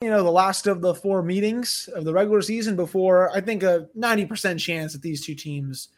you know, the last of the four meetings of the regular season before I think a 90% chance that these two teams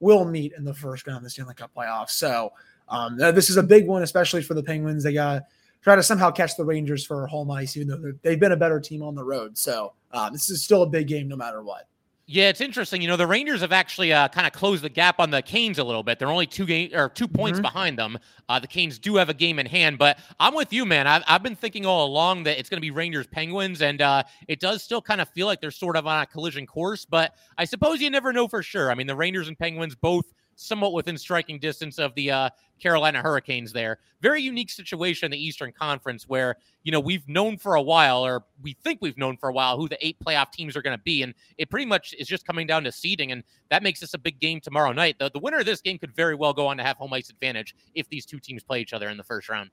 will meet in the first round of the Stanley Cup playoffs. So um, this is a big one, especially for the Penguins. They got to try to somehow catch the Rangers for home ice, even though they've been a better team on the road. So um, this is still a big game no matter what. Yeah, it's interesting. You know, the Rangers have actually uh, kind of closed the gap on the Canes a little bit. They're only two game or 2 points mm-hmm. behind them. Uh, the Canes do have a game in hand, but I'm with you, man. I've, I've been thinking all along that it's going to be Rangers Penguins, and uh, it does still kind of feel like they're sort of on a collision course. But I suppose you never know for sure. I mean, the Rangers and Penguins both somewhat within striking distance of the uh, Carolina Hurricanes there. Very unique situation in the Eastern Conference where, you know, we've known for a while, or we think we've known for a while, who the eight playoff teams are going to be. And it pretty much is just coming down to seeding. And that makes this a big game tomorrow night. The, the winner of this game could very well go on to have home ice advantage if these two teams play each other in the first round.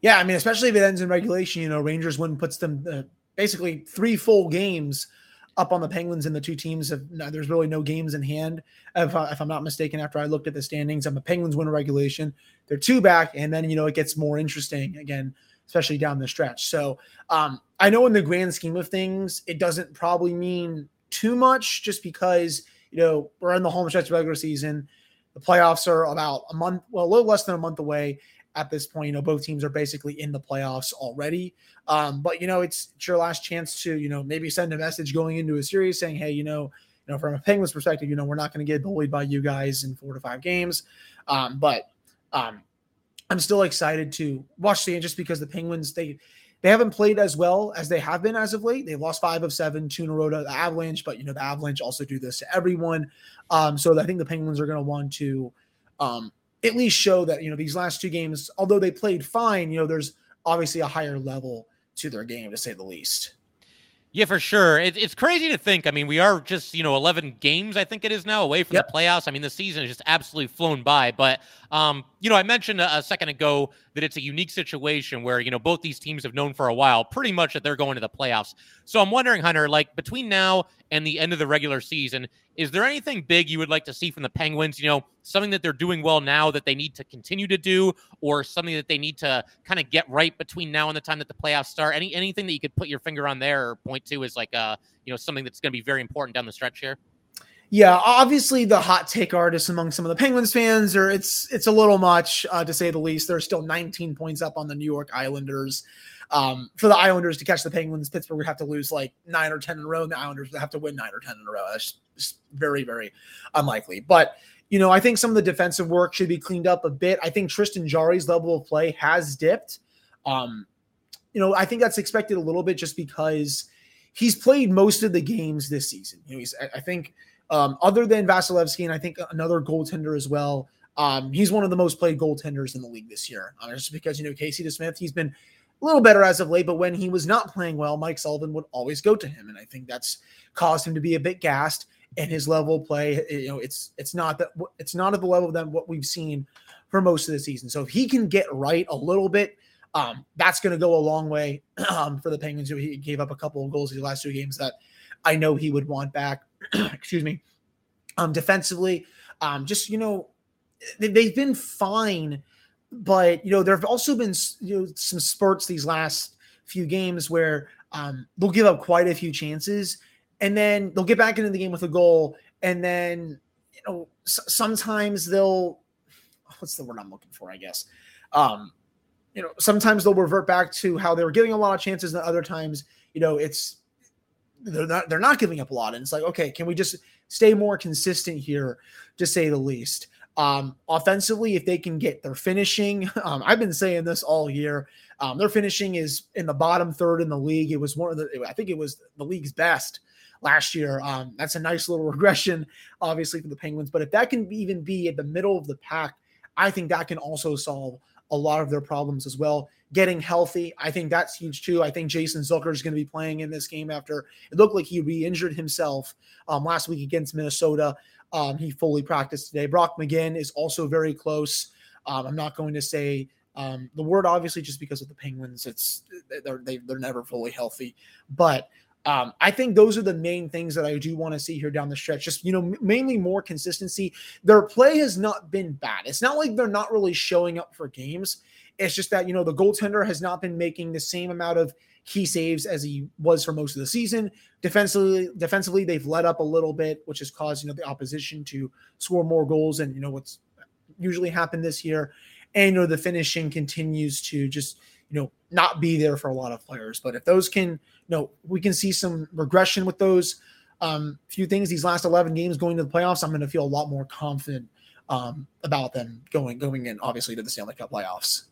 Yeah. I mean, especially if it ends in regulation, you know, Rangers win puts them uh, basically three full games up on the Penguins and the two teams have there's really no games in hand. If, uh, if I'm not mistaken, after I looked at the standings, I'm a Penguins win regulation. They're two back, and then you know it gets more interesting again, especially down the stretch. So um, I know in the grand scheme of things, it doesn't probably mean too much, just because you know we're in the home stretch of regular season. The playoffs are about a month, well, a little less than a month away at this point. You know, both teams are basically in the playoffs already. Um, but you know, it's, it's your last chance to you know maybe send a message going into a series saying, hey, you know, you know, from a Penguins perspective, you know, we're not going to get bullied by you guys in four to five games. Um, but um, I'm still excited to watch the end just because the Penguins they they haven't played as well as they have been as of late. They've lost five of seven, two in a row to the Avalanche, but you know the Avalanche also do this to everyone. Um, so I think the Penguins are going to want to um, at least show that you know these last two games, although they played fine, you know there's obviously a higher level to their game to say the least. Yeah, for sure. It, it's crazy to think. I mean, we are just, you know, 11 games, I think it is now, away from yep. the playoffs. I mean, the season has just absolutely flown by. But, um, you know, I mentioned a, a, second ago that it's a unique situation where, you know, both these teams have known for a while pretty much that they're going to the playoffs. So I'm wondering, Hunter, like between now and the end of the regular season, is there anything big you would like to see from the Penguins? You know, something that they're doing well now that they need to continue to do, or something that they need to kind of get right between now and the time that the playoffs start? Any anything that you could put your finger on there or point to is like uh, you know, something that's going to be very important down the stretch here? Yeah, obviously the hot take artists among some of the Penguins fans are it's it's a little much uh, to say the least. They're still 19 points up on the New York Islanders. Um, for the Islanders to catch the Penguins, Pittsburgh would have to lose like nine or 10 in a row, and the Islanders would have to win nine or 10 in a row. That's just very, very unlikely. But, you know, I think some of the defensive work should be cleaned up a bit. I think Tristan Jarry's level of play has dipped. Um, you know, I think that's expected a little bit just because he's played most of the games this season. You know, he's, I, I think, um, other than Vasilevskiy, and I think another goaltender as well. Um, he's one of the most played goaltenders in the league this year. Uh, just because you know Casey DeSmith, he's been a little better as of late, but when he was not playing well, Mike Sullivan would always go to him, and I think that's caused him to be a bit gassed. And his level of play, you know, it's it's not that it's not at the level of what we've seen for most of the season. So if he can get right a little bit, um, that's going to go a long way um, for the Penguins. He gave up a couple of goals in the last two games that I know he would want back. Excuse me. Um, defensively, um, just you know, they, they've been fine but you know there have also been you know some spurts these last few games where um, they'll give up quite a few chances and then they'll get back into the game with a goal and then you know s- sometimes they'll what's the word i'm looking for i guess um, you know sometimes they'll revert back to how they were giving a lot of chances and other times you know it's they're not they're not giving up a lot and it's like okay can we just stay more consistent here to say the least um, offensively, if they can get their finishing, um, I've been saying this all year. Um, their finishing is in the bottom third in the league. It was one of the, I think it was the league's best last year. Um, that's a nice little regression, obviously, for the Penguins. But if that can even be at the middle of the pack, I think that can also solve a lot of their problems as well. Getting healthy, I think that's huge too. I think Jason Zucker is going to be playing in this game after it looked like he re injured himself um, last week against Minnesota. Um, he fully practiced today. Brock McGinn is also very close. Um, I'm not going to say um, the word obviously just because of the Penguins. It's they're they, are they are never fully healthy, but um, I think those are the main things that I do want to see here down the stretch. Just you know, mainly more consistency. Their play has not been bad. It's not like they're not really showing up for games. It's just that you know the goaltender has not been making the same amount of key saves as he was for most of the season. Defensively, defensively, they've let up a little bit, which has caused you know the opposition to score more goals, and you know what's usually happened this year. And you know the finishing continues to just you know not be there for a lot of players. But if those can, you know, we can see some regression with those um, few things these last 11 games going to the playoffs. I'm going to feel a lot more confident um, about them going going in, obviously, to the Stanley Cup playoffs.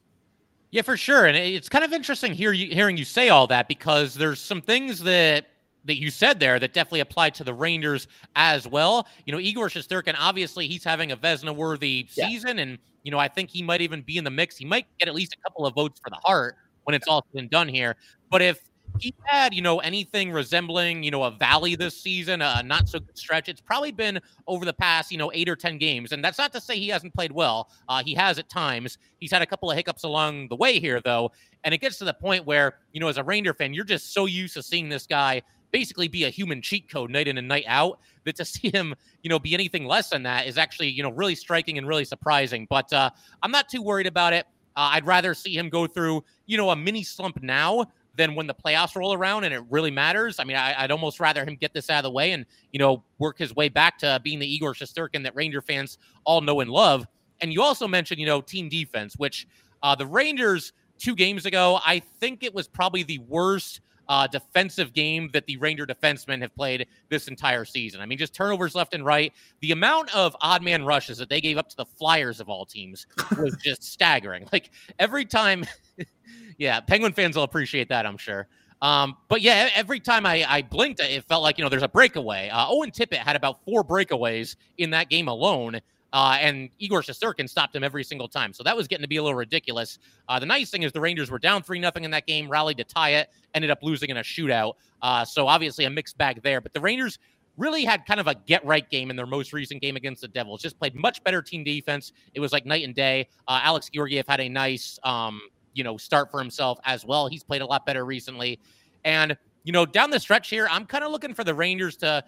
Yeah, for sure. And it's kind of interesting hear you, hearing you say all that because there's some things that that you said there that definitely apply to the Rangers as well. You know, Igor Shesterkin, obviously he's having a Vezina worthy yeah. season. And, you know, I think he might even be in the mix. He might get at least a couple of votes for the Hart when it's all said and done here. But if he had, you know, anything resembling, you know, a valley this season, a not so good stretch. It's probably been over the past, you know, eight or 10 games. And that's not to say he hasn't played well. Uh, he has at times. He's had a couple of hiccups along the way here, though. And it gets to the point where, you know, as a Ranger fan, you're just so used to seeing this guy basically be a human cheat code night in and night out that to see him, you know, be anything less than that is actually, you know, really striking and really surprising. But uh, I'm not too worried about it. Uh, I'd rather see him go through, you know, a mini slump now than when the playoffs roll around and it really matters. I mean, I, would almost rather him get this out of the way and, you know, work his way back to being the Igor Shesterkin that Ranger fans all know and love. And you also mentioned, you know, team defense, which uh, the Rangers two games ago, I think it was probably the worst uh, defensive game that the Ranger defensemen have played this entire season. I mean, just turnovers left and right. The amount of odd man rushes that they gave up to the Flyers of all teams was just staggering. Like every time, yeah, Penguin fans will appreciate that, I'm sure. Um, but yeah, every time I, I, blinked, it felt like you know there's a breakaway. Uh, Owen Tippett had about four breakaways in that game alone, uh, and Igor Shesterkin stopped him every single time. So that was getting to be a little ridiculous. Uh, the nice thing is the Rangers were down 3 nothing in that game, rallied to tie it, ended up losing in a shootout. Uh, so obviously a mixed bag there. But the Rangers really had kind of a get right game in their most recent game against the Devils. Just played much better team defense. It was like night and day. Uh, Alex Georgiev had a nice, um, you know, start for himself as well. He's played a lot better recently. And, you know, down the stretch here, I'm kind of looking for the Rangers to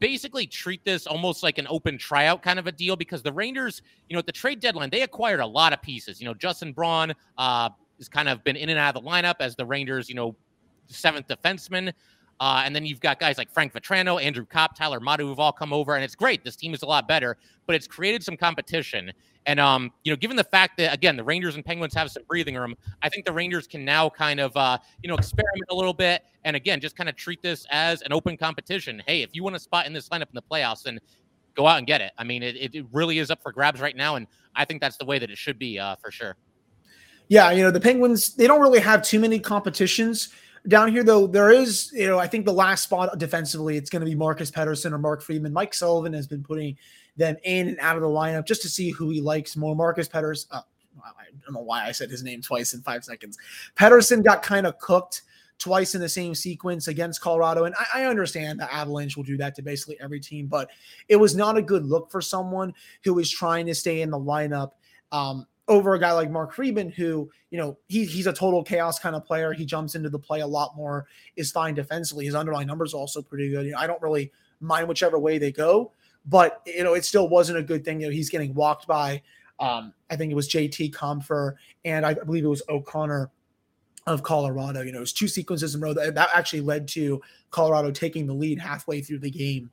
basically treat this almost like an open tryout kind of a deal because the Rangers, you know, at the trade deadline, they acquired a lot of pieces. You know, Justin Braun uh, has kind of been in and out of the lineup as the Rangers, you know, seventh defenseman. Uh, and then you've got guys like Frank Vatrano, Andrew Copp, Tyler Motte who've all come over, and it's great. This team is a lot better, but it's created some competition. And um, you know, given the fact that again the Rangers and Penguins have some breathing room, I think the Rangers can now kind of uh, you know experiment a little bit, and again just kind of treat this as an open competition. Hey, if you want a spot in this lineup in the playoffs, then go out and get it. I mean, it, it really is up for grabs right now, and I think that's the way that it should be uh, for sure. Yeah, you know the Penguins they don't really have too many competitions down here, though, there is, you know, I think the last spot defensively, it's going to be Marcus Pettersson or Mark Friedman. Mike Sullivan has been putting them in and out of the lineup just to see who he likes more. Marcus Pettersson, uh, I don't know why I said his name twice in five seconds. Pedersen got kind of cooked twice in the same sequence against Colorado. And I, I, understand the Avalanche will do that to basically every team, but it was not a good look for someone who is trying to stay in the lineup. Um, over a guy like Mark Friedman, who, you know, he, he's a total chaos kind of player. He jumps into the play a lot more, is fine defensively. His underlying numbers are also pretty good. You know, I don't really mind whichever way they go, but, you know, it still wasn't a good thing. You know, he's getting walked by, um, I think it was JT Compher, and I believe it was O'Connor of Colorado. You know, it was two sequences in a row that, that actually led to Colorado taking the lead halfway through the game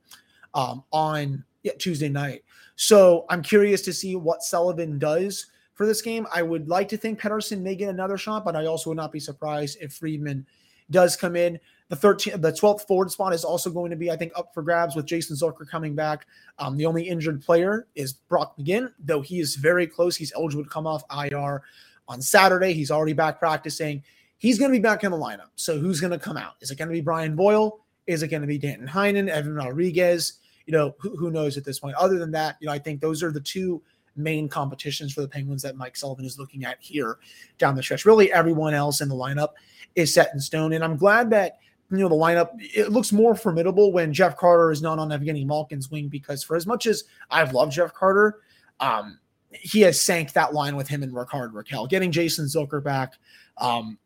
um, on yeah, Tuesday night. So I'm curious to see what Sullivan does for this game. I would like to think Pettersson may get another shot, but I also would not be surprised if Friedman does come in. The 13th, the 12th forward spot is also going to be, I think, up for grabs with Jason Zucker coming back. Um, the only injured player is Brock McGinn, though he is very close. He's eligible to come off IR on Saturday. He's already back practicing. He's going to be back in the lineup. So who's going to come out? Is it going to be Brian Boyle? Is it going to be Danton Heinen, Evan Rodrigues? You know, who, who knows at this point? Other than that, you know, I think those are the two – main competitions for the Penguins that Mike Sullivan is looking at here down the stretch. Really, everyone else in the lineup is set in stone. And I'm glad that you know the lineup it looks more formidable when Jeff Carter is not on Evgeny Malkin's wing because for as much as I've loved Jeff Carter, um, he has sank that line with him and Rickard Rakell. Getting Jason Zucker back, um,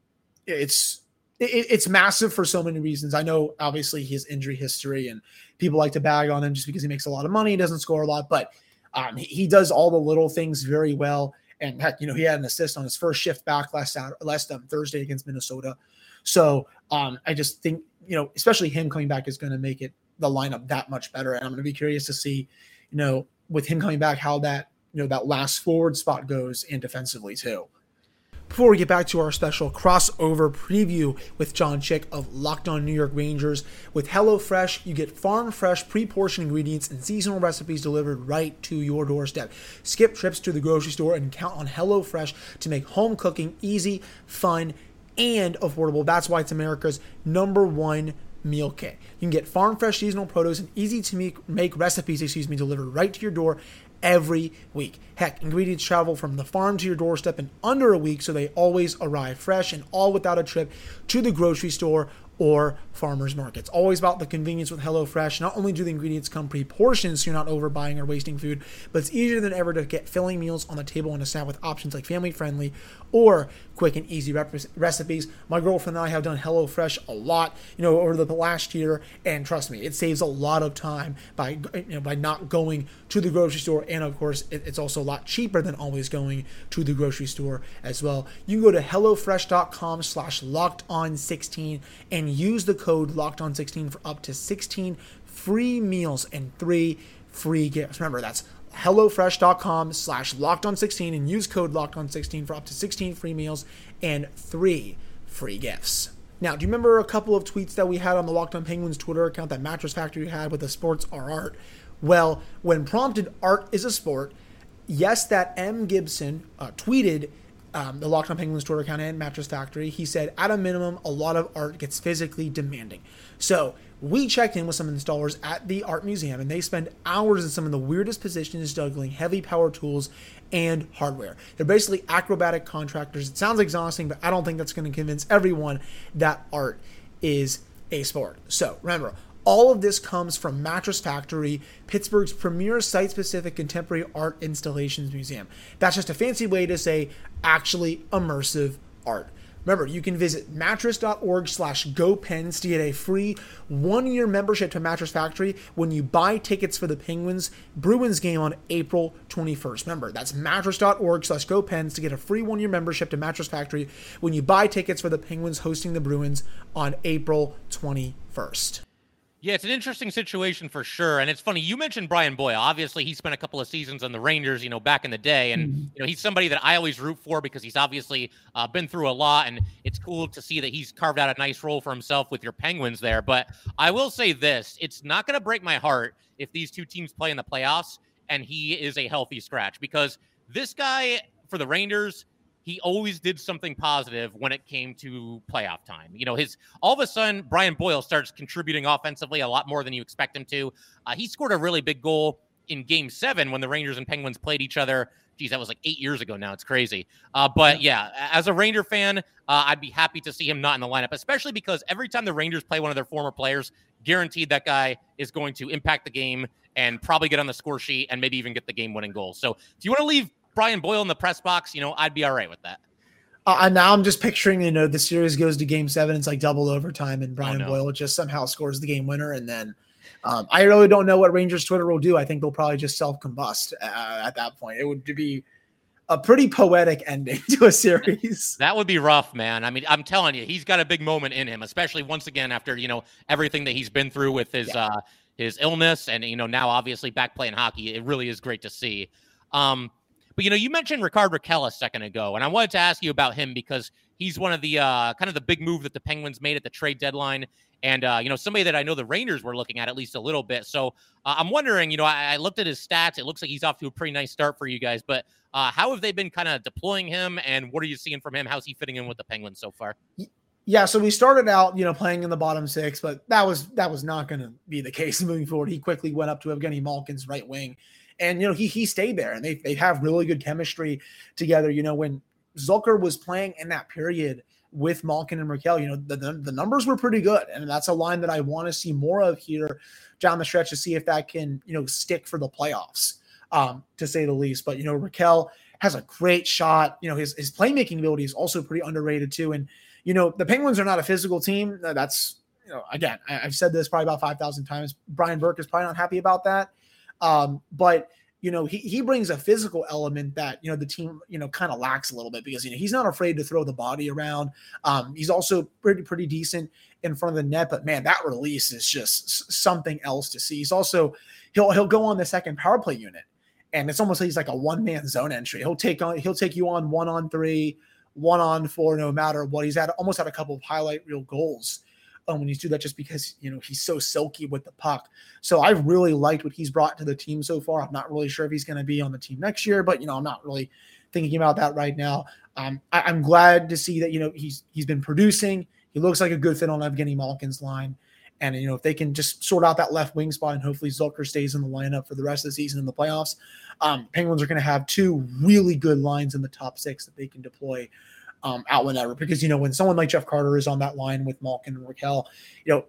it's it, it's massive for so many reasons. I know obviously his injury history and people like to bag on him just because he makes a lot of money, he doesn't score a lot, but um, he, he, does all the little things very well. And heck, you know, he had an assist on his first shift back last last um, Thursday against Minnesota. So Um, I just think you know, especially him coming back is going to make it the lineup that much better. And I'm going to be curious to see, you know, with him coming back, how that you know that last forward spot goes and defensively too. Before we get back to our special crossover preview with John Chick of Locked On New York Rangers, with HelloFresh, you get farm fresh, pre portioned ingredients and seasonal recipes delivered right to your doorstep. Skip trips to the grocery store and count on HelloFresh to make home cooking easy, fun, and affordable. That's why it's America's number one meal kit. You can get farm fresh seasonal produce and easy to make, make recipes, excuse me, delivered right to your door every week. Heck, ingredients travel from the farm to your doorstep in under a week, so they always arrive fresh and all without a trip to the grocery store or farmers markets. Always about the convenience with HelloFresh. Not only do the ingredients come pre-portioned so you're not overbuying or wasting food, but it's easier than ever to get filling meals on the table in a snack with options like family friendly or quick and easy rep- recipes. My girlfriend and I have done HelloFresh a lot, you know, over the last year, and trust me, it saves a lot of time by you know by not going to the grocery store, and of course, it, it's also a lot cheaper than always going to the grocery store as well. You can go to hellofresh.com/slash locked on 16 and use the code locked on 16 for up to 16 free meals and three free gifts. Remember, that's hellofresh.com slash locked on 16 and use code locked on 16 for up to 16 free meals and three free gifts. Now, do you remember a couple of tweets that we had on the Locked On Penguins Twitter account that Mattress Factory had with the sports are art? Well, when prompted, art is a sport. Yes, that M. Gibson uh, tweeted um, the Locked On Penguins Twitter account and Mattress Factory. He said, at a minimum, a lot of art gets physically demanding. So we checked in with some installers at the art museum, and they spend hours in some of the weirdest positions juggling heavy power tools and hardware. They're basically acrobatic contractors. It sounds exhausting, but I don't think that's going to convince everyone that art is a sport. So remember, all of this comes from Mattress Factory, Pittsburgh's premier site specific contemporary art installations museum. That's just a fancy way to say actually immersive art. Remember, you can visit mattress.org slash gopens to get a free one-year membership to Mattress Factory when you buy tickets for the Penguins Bruins game on April 21st. Remember, that's mattress.org slash gopens to get a free one-year membership to Mattress Factory when you buy tickets for the Penguins hosting the Bruins on April 21st. Yeah, it's an interesting situation for sure. And it's funny, you mentioned Brian Boyle. Obviously, he spent a couple of seasons on the Rangers, you know, back in the day. And, mm-hmm. you know, he's somebody that I always root for because he's obviously uh, been through a lot. And it's cool to see that he's carved out a nice role for himself with your Penguins there. But I will say this it's not going to break my heart if these two teams play in the playoffs and he is a healthy scratch because this guy for the Rangers, he always did something positive when it came to playoff time. You know, his all of a sudden Brian Boyle starts contributing offensively a lot more than you expect him to. Uh, he scored a really big goal in Game Seven when the Rangers and Penguins played each other. Geez, that was like eight years ago now. It's crazy. Uh, but yeah, as a Ranger fan, uh, I'd be happy to see him not in the lineup, especially because every time the Rangers play one of their former players, guaranteed that guy is going to impact the game and probably get on the score sheet and maybe even get the game winning goal. So if you want to leave Brian Boyle in the press box, you know, I'd be all right with that. Uh, and now I'm just picturing, you know, the series goes to game seven. It's like double overtime, and Brian oh, no. Boyle just somehow scores the game winner. And then um, I really don't know what Rangers Twitter will do. I think they'll probably just self combust uh, at that point. It would be a pretty poetic ending to a series. That would be rough, man. I mean, I'm telling you, he's got a big moment in him, especially once again after you know everything that he's been through with his yeah. uh, his illness, and you know now obviously back playing hockey. It really is great to see. Um, but you know, you mentioned Rickard Rakell a second ago, and I wanted to ask you about him because he's one of the uh, kind of the big move that the Penguins made at the trade deadline, and uh, you know somebody that I know the Rangers were looking at at least a little bit. So uh, I'm wondering, you know, I, I, looked at his stats. It looks like he's off to a pretty nice start for you guys. But uh, how have they been kind of deploying him, and what are you seeing from him? How's he fitting in with the Penguins so far? Yeah, so we started out, you know, playing in the bottom six, but that was that was not going to be the case moving forward. He quickly went up to Evgeny Malkin's right wing and you know he he stayed there, and they they have really good chemistry together. You know when Zucker was playing in that period with Malkin and Rakell, you know the, the, the numbers were pretty good, and that's a line that I want to see more of here down the stretch to see if that can you know stick for the playoffs, um, to say the least. But you know Rakell has a great shot. You know his his playmaking ability is also pretty underrated too, and you know the Penguins are not a physical team. That's you know again I, have said this probably about five thousand times. Brian Burke is probably not happy about that. Um, but you know, he, he brings a physical element that, you know, the team, you know, kind of lacks a little bit because, you know, he's not afraid to throw the body around. Um, he's also pretty, pretty decent in front of the net, but man, that release is just something else to see. He's also, he'll, he'll go on the second power play unit and it's almost like he's like a one man zone entry. He'll take on, he'll take you on one on three, one on four, no matter what. He's had almost had a couple of highlight reel goals when he's do that just because you know he's so silky with the puck. So I've really liked what he's brought to the team so far. I'm not really sure if he's going to be on the team next year, but you know I'm not really thinking about that right now. Um, I, am glad to see that you know he's he's been producing. He looks like a good fit on Evgeny Malkin's line. And you know, if they can just sort out that left wing spot, and hopefully Zucker stays in the lineup for the rest of the season in the playoffs, um, Penguins are going to have two really good lines in the top six that they can deploy um, out whenever. Because you know, when someone like Jeff Carter is on that line with Malkin and Rakell, you know,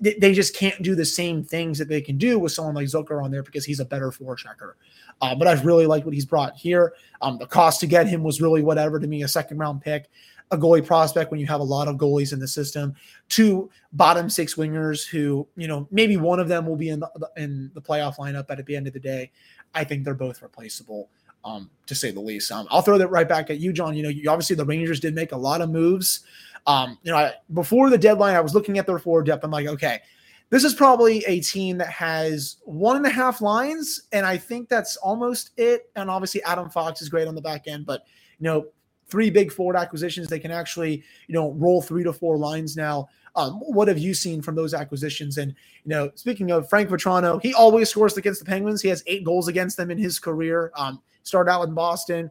they, they, just can't do the same things that they can do with someone like Zucker on there because he's a better forechecker. Uh, but I've really liked what he's brought here. Um, the cost to get him was really whatever to me, a second round pick, a goalie prospect when you have a lot of goalies in the system. Two bottom six wingers who, you know, maybe one of them will be in the in the playoff lineup, but at the end of the day, I think they're both replaceable um, to say the least. Um, I'll throw that right back at you, John. You know, you, obviously the Rangers did make a lot of moves. Um, you know, I, before the deadline, I was looking at their forward depth. I'm like, okay, this is probably a team that has one and a half lines, and I think that's almost it. And obviously, Adam Fox is great on the back end, but you know, three big forward acquisitions, they can actually you know roll three to four lines now. Um, what have you seen from those acquisitions? And you know, speaking of Frank Vatrano, he always scores against the Penguins. He has eight goals against them in his career. Um, started out in Boston,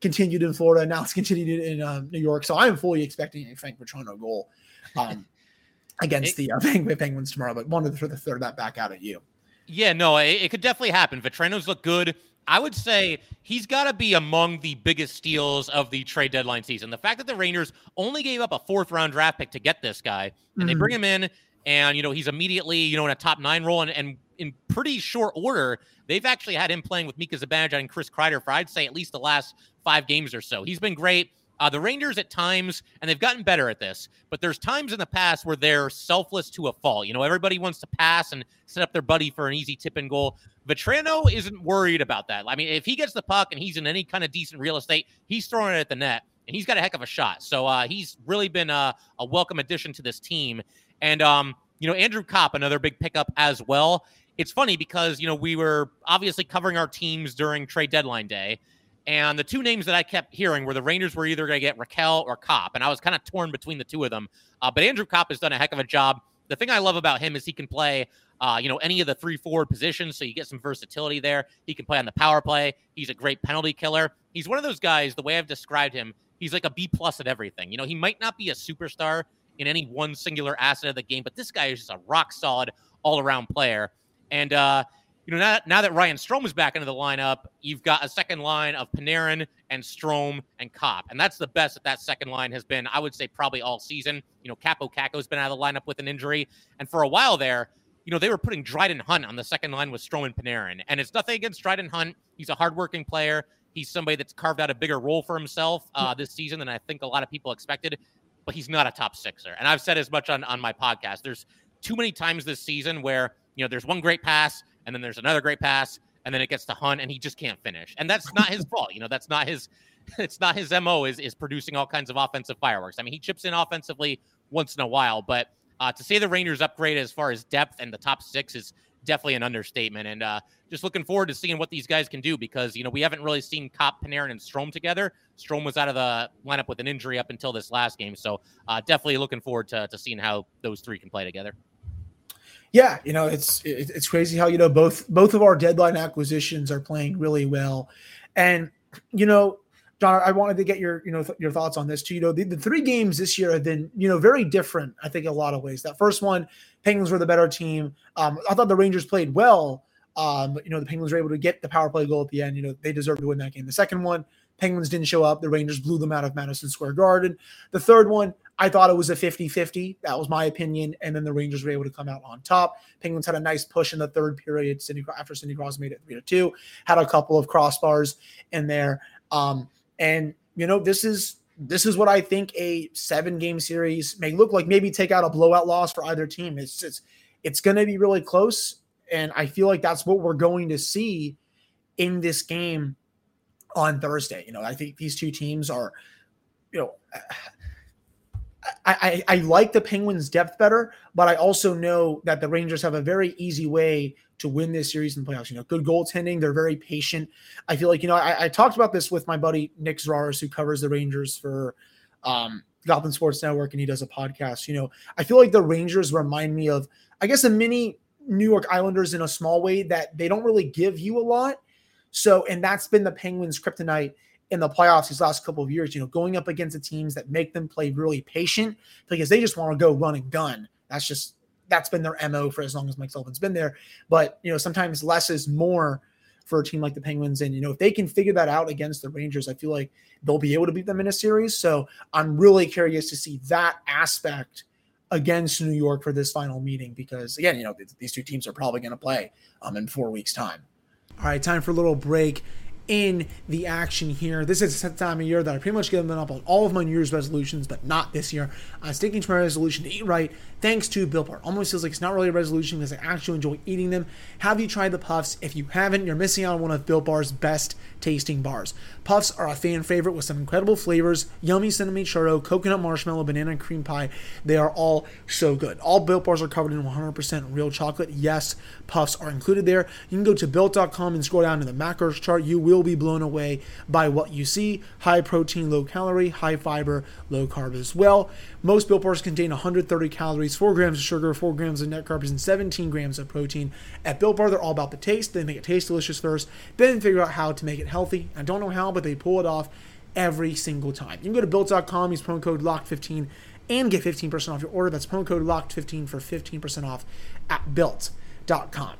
continued in Florida, now it's continued in um, New York. So I'm fully expecting a Frank Vatrano goal um, against the uh, Penguins tomorrow. But wanted to throw the that back out at you. Yeah, no, it, it could definitely happen. Vatrano's look good. I would say he's got to be among the biggest steals of the trade deadline season. The fact that the Rangers only gave up a fourth round draft pick to get this guy, and mm-hmm. they bring him in, and you know he's immediately you know in a top nine role, and, and in pretty short order, they've actually had him playing with Mika Zibanejad and Chris Kreider for I'd say at least the last five games or so. He's been great. Uh, the Rangers at times, and they've gotten better at this, but there's times in the past where they're selfless to a fault. You know, everybody wants to pass and set up their buddy for an easy tip and goal. Vatrano isn't worried about that. I mean, if he gets the puck and he's in any kind of decent real estate, he's throwing it at the net, and he's got a heck of a shot. So uh, he's really been a, a welcome addition to this team. And um, you know, Andrew Copp, another big pickup as well it's funny because you know we were obviously covering our teams during trade deadline day, and the two names that I kept hearing were the Rangers were either going to get Rakell or Copp, and I was kind of torn between the two of them. Uh, but Andrew Copp has done a heck of a job. The thing I love about him is he can play, uh, you know, any of the three forward positions, so you get some versatility there. He can play on the power play. He's a great penalty killer. He's one of those guys. The way I've described him, he's like a B plus at everything. You know, he might not be a superstar in any one singular asset of the game, but this guy is just a rock solid all around player. And uh, you know, now, now that Ryan Strome is back into the lineup, you've got a second line of Panarin and Strome and Copp. And that's the best that that second line has been, I would say, probably all season. You know, Kaapo Kakko's been out of the lineup with an injury. And for a while there, you know, they were putting Dryden Hunt on the second line with Strome and Panarin. And it's nothing against Dryden Hunt. He's a hardworking player. He's somebody that's carved out a bigger role for himself uh, this season than I think a lot of people expected. But he's not a top sixer. And I've said as much on, on my podcast. There's too many times this season where – you know, there's one great pass and then there's another great pass and then it gets to Hunt and he just can't finish. And that's not his fault. You know, that's not his it's not his MO is is producing all kinds of offensive fireworks. I mean, he chips in offensively once in a while, but uh, to say the Rangers upgrade as far as depth and the top six is definitely an understatement. And uh, just looking forward to seeing what these guys can do because you know we haven't really seen Copp, Panarin, and Strome together. Strome was out of the lineup with an injury up until this last game, so uh, definitely looking forward to, to seeing how those three can play together yeah, you know, it's it's crazy how you know both both of our deadline acquisitions are playing really well, and you know, John, I wanted to get your you know th- your thoughts on this too. You know, the, the three games this year have been you know very different. I think in a lot of ways. That first one, Penguins were the better team. Um, I thought the Rangers played well. Um, you know, the Penguins were able to get the power play goal at the end. You know, they deserved to win that game. The second one, Penguins didn't show up. The Rangers blew them out of Madison Square Garden. The third one, I thought it was a 50 50. That was my opinion. And then the Rangers were able to come out on top. Penguins had a nice push in the third period Sidney, after Sidney Crosby made it 3 to 2, had a couple of crossbars in there. Um, and, you know, this is. This is what I think a seven game series may look like. Maybe take out a blowout loss for either team. It's it's it's going to be really close, and I feel like that's what we're going to see in this game on Thursday. You know, I think these two teams are, you know, I, I, like the Penguins' depth better, but I also know that the Rangers have a very easy way to win this series in the playoffs. You know, good goaltending. They're very patient. I feel like, you know, I, I talked about this with my buddy Nick Zararis, who covers the Rangers for um, Gotham Sports Network, and he does a podcast. You know, I feel like the Rangers remind me of, I guess, a mini New York Islanders in a small way that they don't really give you a lot. So, and that's been the Penguins' kryptonite in the playoffs these last couple of years, you know, going up against the teams that make them play really patient because they just want to go run and gun. That's just that's been their MO for as long as Mike Sullivan's been there. But you know, sometimes less is more for a team like the Penguins. And you know, if they can figure that out against the Rangers, I feel like they'll be able to beat them in a series. So I'm really curious to see that aspect against New York for this final meeting because again, you know, these two teams are probably going to play um, in four weeks' time. All right, time for a little break in the action here. This is the time of year that I pretty much given up on all of my New Year's resolutions, but not this year. I'm sticking to my resolution to eat right, thanks to Built Bar. Almost feels like it's not really a resolution because I actually enjoy eating them. Have you tried the Puffs? If you haven't, you're missing out on one of Built Bar's best tasting bars. Puffs are a fan favorite with some incredible flavors yummy cinnamon churro, coconut marshmallow, banana and cream pie. They are all so good. All Built Bars are covered in 100% real chocolate. Yes, Puffs are included there. You can go to built.com and scroll down to the macros chart. You will be blown away by what you see. High protein, low calorie, high fiber, low carb as well. Most Built Bars contain 130 calories, 4 grams of sugar, 4 grams of net carbs, and 17 grams of protein. At Built Bar, they're all about the taste. They make it taste delicious first, then figure out how to make it healthy. I don't know how, but they pull it off every single time. You can go to built.com, use promo code LOCKED15, and get 15% off your order. That's promo code LOCKED15 for 15% off at built.com.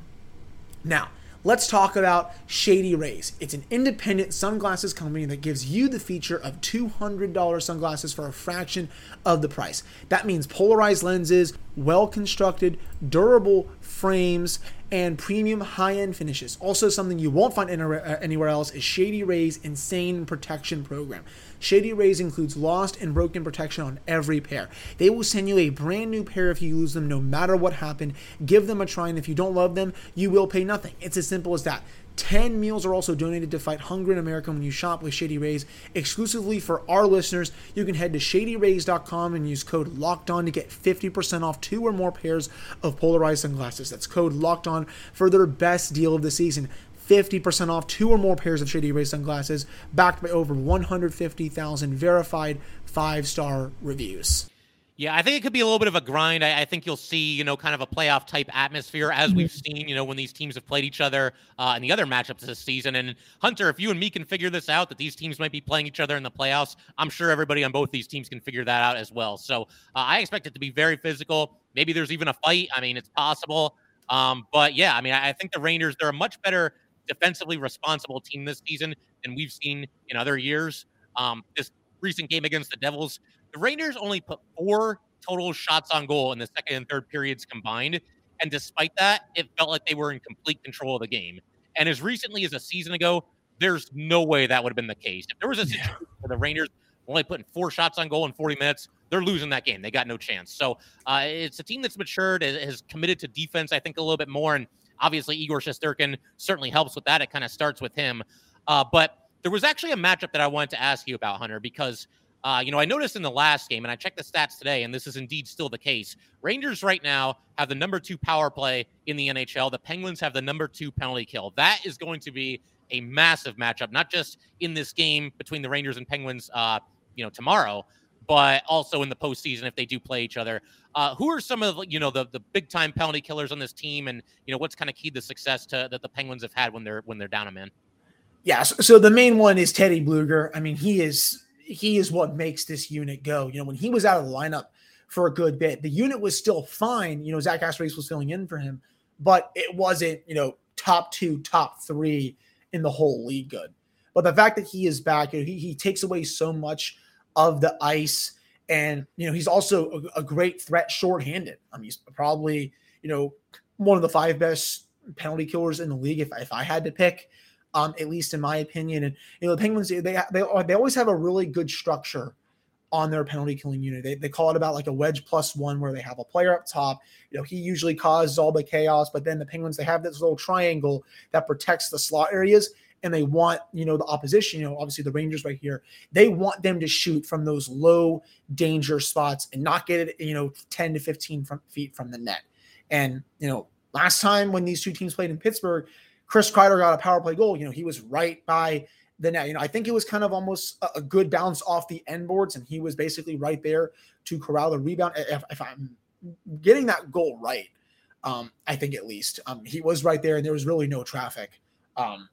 Now, let's talk about Shady Rays. It's an independent sunglasses company that gives you the feature of $200 sunglasses for a fraction of the price. That means polarized lenses, well constructed, durable frames, and premium high end finishes. Also, something you won't find uh, anywhere else is Shady Rays Insane Protection Program. Shady Rays includes lost and broken protection on every pair. They will send you a brand new pair if you lose them, no matter what happened. Give them a try, and if you don't love them, you will pay nothing. It's as simple as that. 10 meals are also donated to fight hunger in America when you shop with Shady Rays. Exclusively for our listeners, you can head to shadyrays.com and use code LOCKED ON to get 50% off two or more pairs of polarized sunglasses. That's code LOCKED ON for their best deal of the season. 50% off two or more pairs of Shady Rays sunglasses, backed by over 150,000 verified five star reviews. Yeah, I think it could be a little bit of a grind. I, I, think you'll see, you know, kind of a playoff type atmosphere as we've mm-hmm. seen, you know, when these teams have played each other uh, in the other matchups this season. And Hunter, if you and me can figure this out, that these teams might be playing each other in the playoffs, I'm sure everybody on both these teams can figure that out as well. So uh, I expect it to be very physical. Maybe there's even a fight. I mean, it's possible. Um, but yeah, I mean, I, I think the Rangers, they're a much better defensively responsible team this season than we've seen in other years. Um, this recent game against the Devils, the Rangers only put four total shots on goal in the second and third periods combined. And despite that, it felt like they were in complete control of the game. And as recently as a season ago, there's no way that would have been the case. If there was a situation yeah. where the Rangers only putting four shots on goal in 40 minutes, they're losing that game. They got no chance. So uh, it's a team that's matured, has committed to defense, I think, a little bit more. And obviously, Igor Shesterkin certainly helps with that. It kind of starts with him. Uh, but there was actually a matchup that I wanted to ask you about, Hunter, because – uh, you know, I noticed in the last game, and I checked the stats today, and this is indeed still the case. Rangers right now have the number two power play in the NHL. The Penguins have the number two penalty kill. That is going to be a massive matchup, not just in this game between the Rangers and Penguins, uh, you know, tomorrow, but also in the postseason if they do play each other. Uh, who are some of you know the the big time penalty killers on this team, and you know what's kind of key the success to that the Penguins have had when they're when they're down a man? Yeah, so, so the main one is Teddy Blueger. I mean, he is he is what makes this unit go. You know, when he was out of the lineup for a good bit, the unit was still fine. You know, Zach Aston-Reese was filling in for him, but it wasn't, you know, top two, top three in the whole league good. But the fact that he is back, you know, he, he takes away so much of the ice. And, you know, he's also a, a great threat shorthanded. I mean, he's probably, you know, one of the five best penalty killers in the league if, if I had to pick um, at least in my opinion. And you know, the Penguins they they they always have a really good structure on their penalty killing unit. They, they call it about like a wedge plus one where they have a player up top. You know, he usually causes all the chaos, but then the Penguins they have this little triangle that protects the slot areas. And they want, you know, the opposition, you know, obviously the Rangers right here, they want them to shoot from those low danger spots and not get it, you know, 10 to 15 from, feet from the net. And, you know, last time when these two teams played in Pittsburgh, Chris Kreider got a power play goal. You know, he was right by the net. You know, I think it was kind of almost a, a good bounce off the end boards, and he was basically right there to corral the rebound. If, if I'm getting that goal right, um, I think at least um, he was right there, and there was really no traffic um,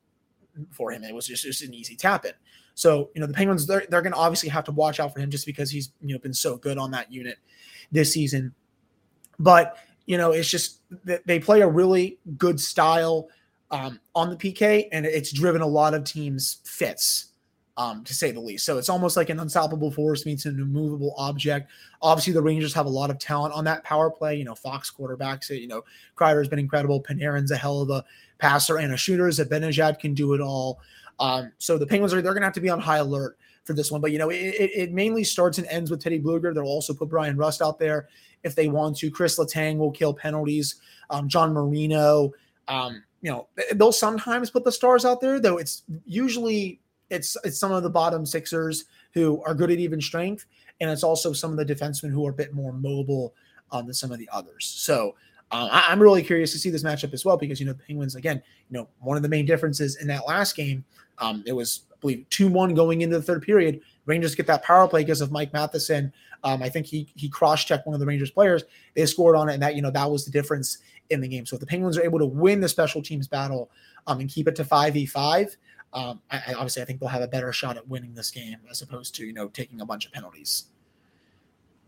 for him. It was just, just an easy tap in. So you know the Penguins they're, they're going to obviously have to watch out for him just because he's you know been so good on that unit this season. But you know it's just that they play a really good style um, on the PK, and it's driven a lot of teams fits. Um, to say the least. So it's almost like an unstoppable force meets an immovable object. Obviously, the Rangers have a lot of talent on that power play. You know, Fox quarterbacks it. You know, Kreider's been incredible. Panarin's a hell of a passer and a shooter. Zibanejad can do it all. Um, so the Penguins are they're going to have to be on high alert for this one. But you know, it, it, mainly starts and ends with Teddy Blueger. They'll also put Bryan Rust out there if they want to. Chris Letang will kill penalties. Um, John Marino. Um, you know, they'll sometimes put the stars out there, though it's usually it's it's some of the bottom sixers who are good at even strength, and it's also some of the defensemen who are a bit more mobile um, than some of the others. So uh, I, am really curious to see this matchup as well because you know the Penguins again, you know, one of the main differences in that last game, um, it was I believe two one going into the third period. Rangers get that power play because of Mike Matheson. Um, I think he he cross checked one of the Rangers players. They scored on it, and that you know that was the difference in the game. So if the Penguins are able to win the special teams battle um, and keep it to five v five, um, I, I, obviously I think they'll have a better shot at winning this game as opposed to you know taking a bunch of penalties.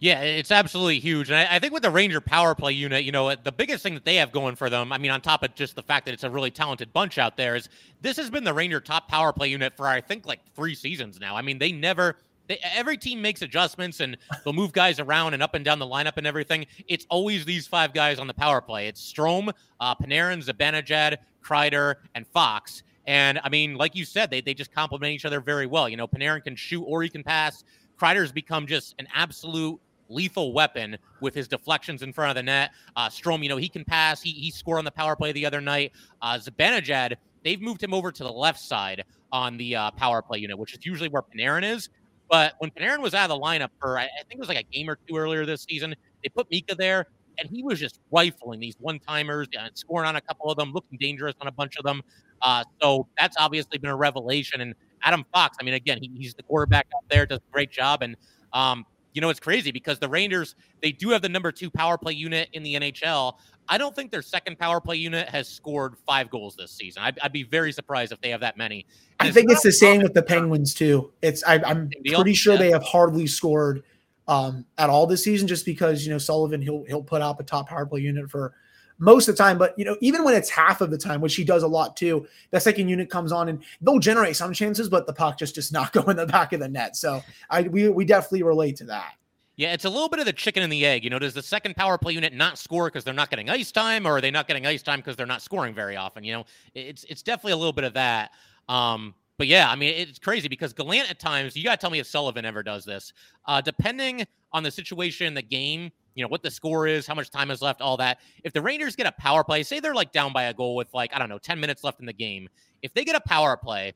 Yeah, it's absolutely huge. And I, I, think with the Ranger power play unit, you know, the biggest thing that they have going for them, I mean, on top of just the fact that it's a really talented bunch out there, is this has been the Ranger top power play unit for, I think, like three seasons now. I mean, they never they, every team makes adjustments and they'll move guys around and up and down the lineup and everything. It's always these five guys on the power play. It's Strome, uh, Panarin, Zibanejad, Kreider, and Fox. And I mean, like you said, they, they just complement each other very well. You know, Panarin can shoot or he can pass. Kreider's become just an absolute lethal weapon with his deflections in front of the net. Uh, Strome, you know, he can pass. He, he scored on the power play the other night. Uh, Zibanejad, they've moved him over to the left side on the uh, power play unit, which is usually where Panarin is. But when Panarin was out of the lineup for, I think it was like a game or two earlier this season, they put Mika there, and he was just rifling these one timers and scoring on a couple of them, looking dangerous on a bunch of them. Uh, so that's obviously been a revelation. And Adam Fox, I mean, again, he, he's the quarterback out there, does a great job. And, um, you know, it's crazy because the Rangers, they do have the number two power play unit in the NHL. I don't think their second power play unit has scored five goals this season. I'd, I'd be very surprised if they have that many. And I think it's, the same with the Penguins too. It's I, am pretty sure yeah. they have hardly scored um, at all this season, just because you know Sullivan he'll he'll put out the top power play unit for most of the time. But you know, even when it's half of the time, which he does a lot too, that second unit comes on and they'll generate some chances, but the puck just does not go in the back of the net. So I we we definitely relate to that. Yeah, it's a little bit of the chicken and the egg. You know, does the second power play unit not score because they're not getting ice time, or are they not getting ice time because they're not scoring very often? You know, it's it's definitely a little bit of that. Um, but yeah, I mean, it's crazy because Gallant at times, you got to tell me if Sullivan ever does this. Uh, depending on the situation, in the game, you know, what the score is, how much time is left, all that. If the Rangers get a power play, say they're like down by a goal with like, I don't know, 10 minutes left in the game. If they get a power play,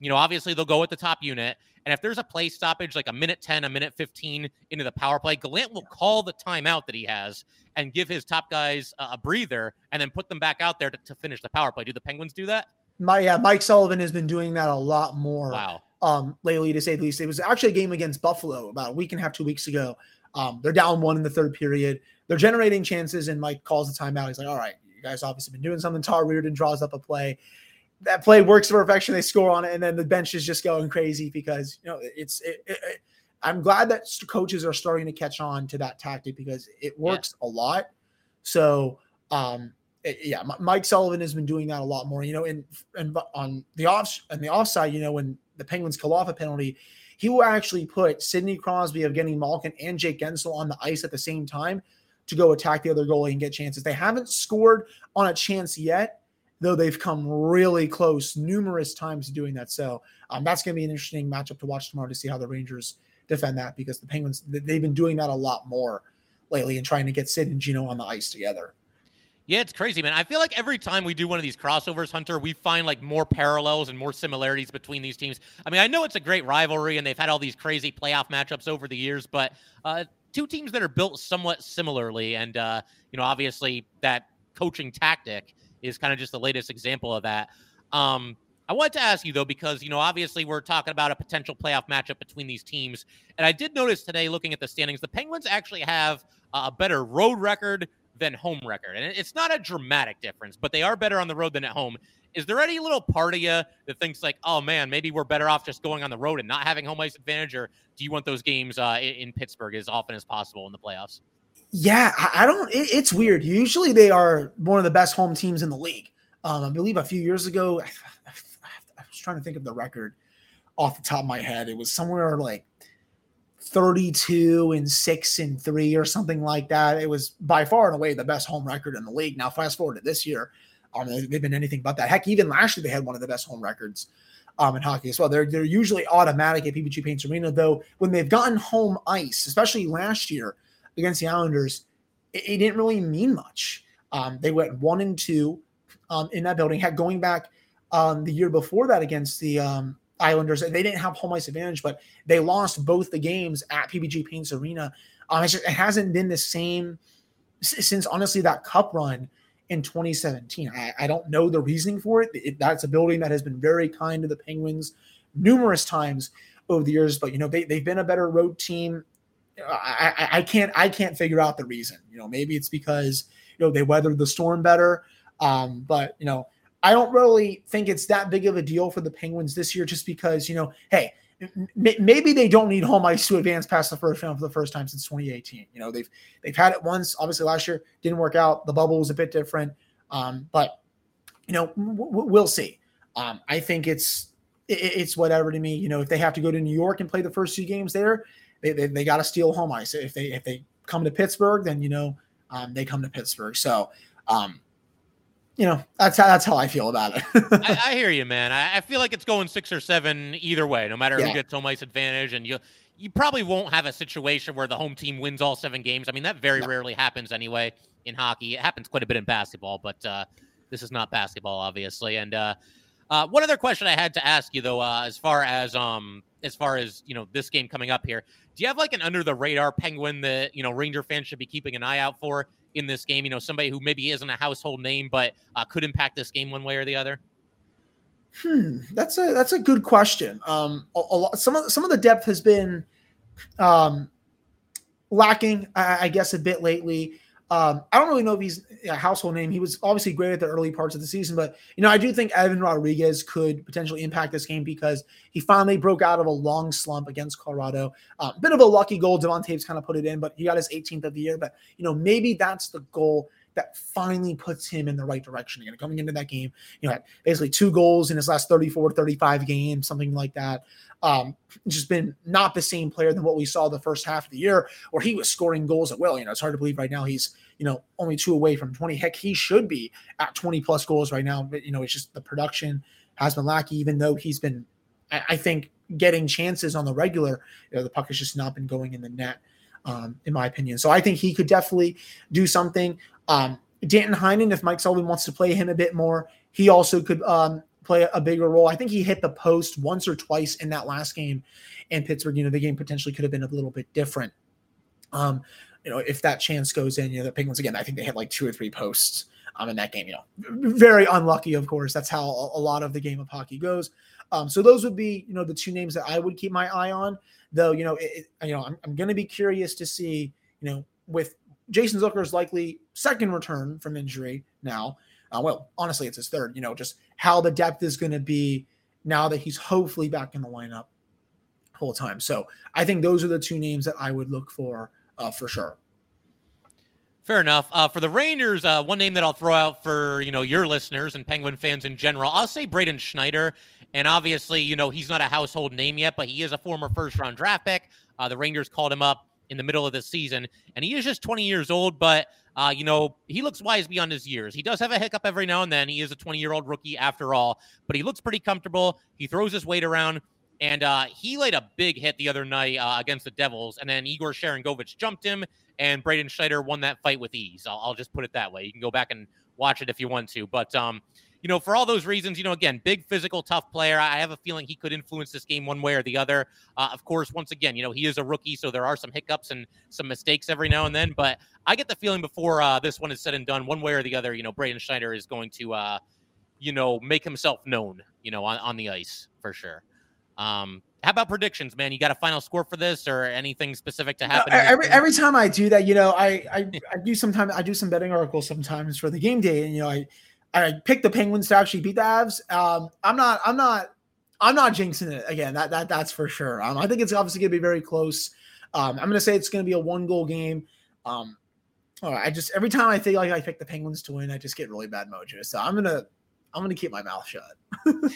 you know, obviously they'll go with the top unit. And if there's a play stoppage, like a minute 10, a minute 15 into the power play, Gallant will call the timeout that he has and give his top guys a breather and then put them back out there to, to finish the power play. Do the Penguins do that? My yeah, Mike Sullivan has been doing that a lot more. Wow. Um, lately, to say the least, it was actually a game against Buffalo about a week and a half, two weeks ago. Um, they're down one in the third period. They're generating chances, and Mike calls the timeout. He's like, "All right, you guys obviously been doing something." Todd Reirden draws up a play, that play works to perfection. They score on it, and then the bench is just going crazy because you know it's. It, it, it, I'm glad that coaches are starting to catch on to that tactic because it works yeah. a lot. So, um, yeah, Mike Sullivan has been doing that a lot more. You know, and and on the off and the offside, you know, when the Penguins call off a penalty, he will actually put Sidney Crosby, Evgeny Malkin, and Jake Guentzel on the ice at the same time to go attack the other goalie and get chances. They haven't scored on a chance yet, though they've come really close numerous times doing that. So um, that's going to be an interesting matchup to watch tomorrow to see how the Rangers defend that because the Penguins they've been doing that a lot more lately and trying to get Sid and Gino on the ice together. Yeah, it's crazy, man. I feel like every time we do one of these crossovers, Hunter, we find like more parallels and more similarities between these teams. I mean, I know it's a great rivalry and they've had all these crazy playoff matchups over the years, but uh, two teams that are built somewhat similarly. And, uh, you know, obviously that coaching tactic is kind of just the latest example of that. Um, I wanted to ask you though, because you know, obviously we're talking about a potential playoff matchup between these teams, and I did notice today, looking at the standings, the Penguins actually have a better road record than home record. And it's not a dramatic difference, but they are better on the road than at home. Is there any little part of you that thinks like, oh man, maybe we're better off just going on the road and not having home ice advantage, or do you want those games uh, in, Pittsburgh as often as possible in the playoffs? Yeah, I don't. It, it's weird. Usually, they are one of the best home teams in the league. Um, I believe a few years ago, I, I was trying to think of the record off the top of my head. It was somewhere like 32 and 6 and 3 or something like that. It was by far and away the best home record in the league. Now, fast forward to this year, um, they've been anything but that. Heck, even last year they had one of the best home records um, in hockey as well. They're they're usually automatic at PPG Paints Arena, though. When they've gotten home ice, especially last year against the Islanders, it, it didn't really mean much. Um, they went one and two um, in that building. Had going back um, the year before that against the um, Islanders. They didn't have home ice advantage, but they lost both the games at PPG Paints Arena. Um, just, it hasn't been the same since honestly that cup run in 2017. I, I don't know the reasoning for it. it. That's a building that has been very kind to the Penguins numerous times over the years, but you know they they've been a better road team. I, I, I can't I can't figure out the reason. You know maybe it's because you know they weathered the storm better. Um, but you know I don't really think it's that big of a deal for the Penguins this year, just because you know, hey, m- maybe they don't need home ice to advance past the first round for the first time since 2018. You know, they've they've had it once. Obviously, last year didn't work out. The bubble was a bit different, um, but you know, w- w- we'll see. Um, I think it's it, it's whatever to me. You know, if they have to go to New York and play the first two games there, they they, they got to steal home ice. If they if they come to Pittsburgh, then you know um, they come to Pittsburgh. So. Um, you know, that's how that's how I feel about it. I, I, hear you, man. I, I, feel like it's going six or seven either way, no matter yeah. who gets home ice advantage, and you you probably won't have a situation where the home team wins all seven games. I mean, that very no. rarely happens anyway in hockey. It happens quite a bit in basketball, but uh, this is not basketball, obviously. And uh, uh, one other question I had to ask you, though, uh, as far as um, as far as you know, this game coming up here, do you have like an under the radar penguin that you know Ranger fans should be keeping an eye out for? In this game? You know, somebody who maybe isn't a household name, but uh, could impact this game one way or the other. Hmm, that's a that's a good question. Um, a, a lot, some of some of the depth has been um, lacking, I, I guess, a bit lately. Um, I don't really know if he's a household name. He was obviously great at the early parts of the season, but you know, I do think Evan Rodrigues could potentially impact this game because he finally broke out of a long slump against Colorado. Uh, bit of a lucky goal. Devon Toews kind of put it in, but he got his 18th of the year. But you know, maybe that's the goal that finally puts him in the right direction again. Coming into that game, you know, had basically two goals in his last 34, 35 games, something like that. Um, just been not the same player than what we saw the first half of the year, where he was scoring goals at will. You know, it's hard to believe right now he's you know only two away from 20. Heck, he should be at 20 plus goals right now. But you know, it's just the production has been lacking, even though he's been, I, I think, getting chances on the regular. You know, the puck has just not been going in the net. Um, in my opinion. So I think he could definitely do something. Um, Danton Heinen, if Mike Sullivan wants to play him a bit more, he also could um, play a bigger role. I think he hit the post once or twice in that last game in Pittsburgh. You know, the game potentially could have been a little bit different. Um, you know, if that chance goes in, you know, the Penguins again, I think they hit like two or three posts um, in that game. You know, very unlucky, of course. That's how a lot of the game of hockey goes. Um, so those would be, you know, the two names that I would keep my eye on. Though, you know, it, you know, I'm, I'm going to be curious to see, you know, with Jason Zucker's likely second return from injury now. Uh, well, honestly, it's his third. You know, just how the depth is going to be now that he's hopefully back in the lineup whole time. So I think those are the two names that I would look for uh, for sure. Fair enough. Uh, for the Rangers, uh, one name that I'll throw out for you know your listeners and Penguin fans in general, I'll say Braden Schneider. And obviously, you know he's not a household name yet, but he is a former first round draft pick. Uh, the Rangers called him up in the middle of the season, and he is just 20 years old, but uh, you know, he looks wise beyond his years. He does have a hiccup every now and then. He is a 20 year old rookie after all, but he looks pretty comfortable. He throws his weight around, and uh, he laid a big hit the other night uh, against the Devils, and then Igor Sharangovich jumped him, and Braden Schneider won that fight with ease. I'll, I'll just put it that way. You can go back and watch it if you want to. But um, you know, for all those reasons, you know, again, big physical, tough player. I have a feeling he could influence this game one way or the other. Uh, of course, once again, you know, he is a rookie, so there are some hiccups and some mistakes every now and then. But I get the feeling before uh, this one is said and done, one way or the other, you know, Braden Schneider is going to, uh, you know, make himself known, you know, on, on the ice for sure. Um, how about predictions, man? You got a final score for this or anything specific to happen? No, every every time I do that, you know, I I, I do sometimes I do some betting articles sometimes for the game day, and you know, I I picked the Penguins to actually beat the Avs. Um, I'm not I'm not I'm not jinxing it again. That that that's for sure. Um, I think it's obviously going to be very close. Um, I'm going to say it's going to be a one goal game. Um, I just every time I think like I pick the Penguins to win, I just get really bad mojo. So I'm gonna I'm gonna keep my mouth shut.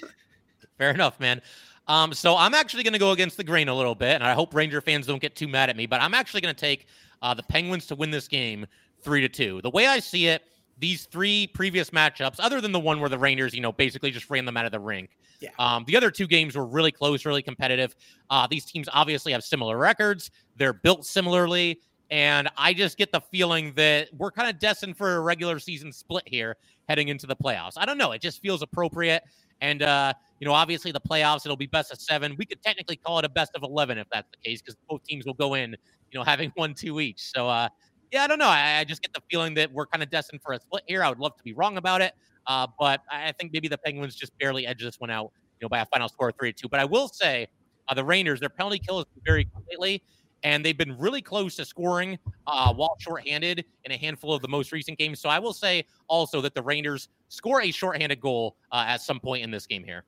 Fair enough, man. Um, so I'm actually going to go against the grain a little bit, and I hope Ranger fans don't get too mad at me. But I'm actually going to take uh, the Penguins to win this game three to two. The way I see it, these three previous matchups, other than the one where the Rangers, you know, basically just ran them out of the rink. Yeah. Um, the other two games were really close, really competitive. Uh, these teams obviously have similar records. They're built similarly. And I just get the feeling that we're kind of destined for a regular season split here heading into the playoffs. I don't know. It just feels appropriate. And, uh, you know, obviously the playoffs, it'll be best of seven. We could technically call it a best of 11 if that's the case, because both teams will go in, you know, having one, two each. So, uh, yeah, I don't know. I, I just get the feeling that we're kind of destined for a split here. I would love to be wrong about it. Uh, but I think maybe the Penguins just barely edge this one out, you know, by a final score of three to two. But I will say, uh, the Rangers, their penalty kill is very lately, and they've been really close to scoring uh, while shorthanded in a handful of the most recent games. So I will say also that the Rangers score a shorthanded goal uh, at some point in this game here.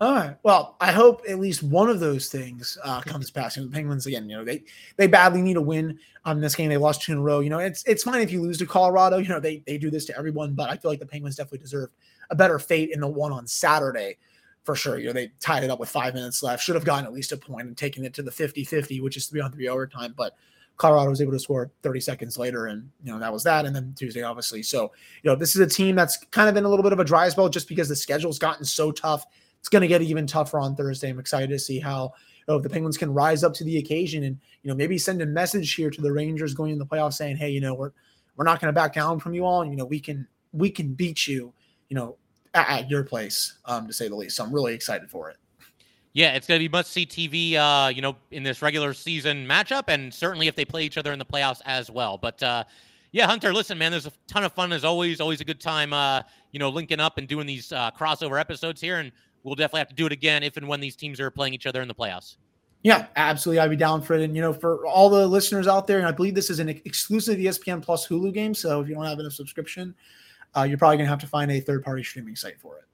All right. Well, I hope at least one of those things uh, comes passing. The Penguins again. You know, they they badly need a win on this game. They lost two in a row. You know, it's it's fine if you lose to Colorado. You know, they they do this to everyone, but I feel like the Penguins definitely deserve a better fate in the one on Saturday for sure. You know, they tied it up with five minutes left. Should have gotten at least a point and taken it to the 50-50, which is three on three overtime. But Colorado was able to score 30 seconds later, and you know that was that. And then Tuesday, obviously. So you know, this is a team that's kind of in a little bit of a dry spell just because the schedule's gotten so tough it's going to get even tougher on Thursday. I'm excited to see how you know, the Penguins can rise up to the occasion and you know maybe send a message here to the Rangers going in the playoffs saying, hey, you know we're we're not going to back down from you all, and you know we can we can beat you, you know, at, your place, um, to say the least. So I'm really excited for it. Yeah, it's going to be must see TV, uh, you know, in this regular season matchup, and certainly if they play each other in the playoffs as well. But uh, yeah, Hunter, listen, man, there's a ton of fun as always. Always a good time, uh, you know, linking up and doing these uh, crossover episodes here. And we'll definitely have to do it again if and when these teams are playing each other in the playoffs. Yeah, absolutely. I'd be down for it. And, you know, for all the listeners out there, and I believe this is an exclusive ESPN Plus Hulu game. So if you don't have a subscription, uh, you're probably going to have to find a third party streaming site for it.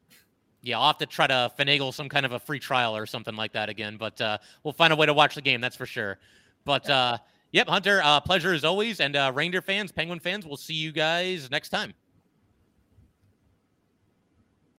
Yeah, I'll have to try to finagle some kind of a free trial or something like that again, but uh, we'll find a way to watch the game. That's for sure. But uh, yep, Hunter, uh, pleasure as always. And uh, Ranger fans, Penguin fans, we'll see you guys next time.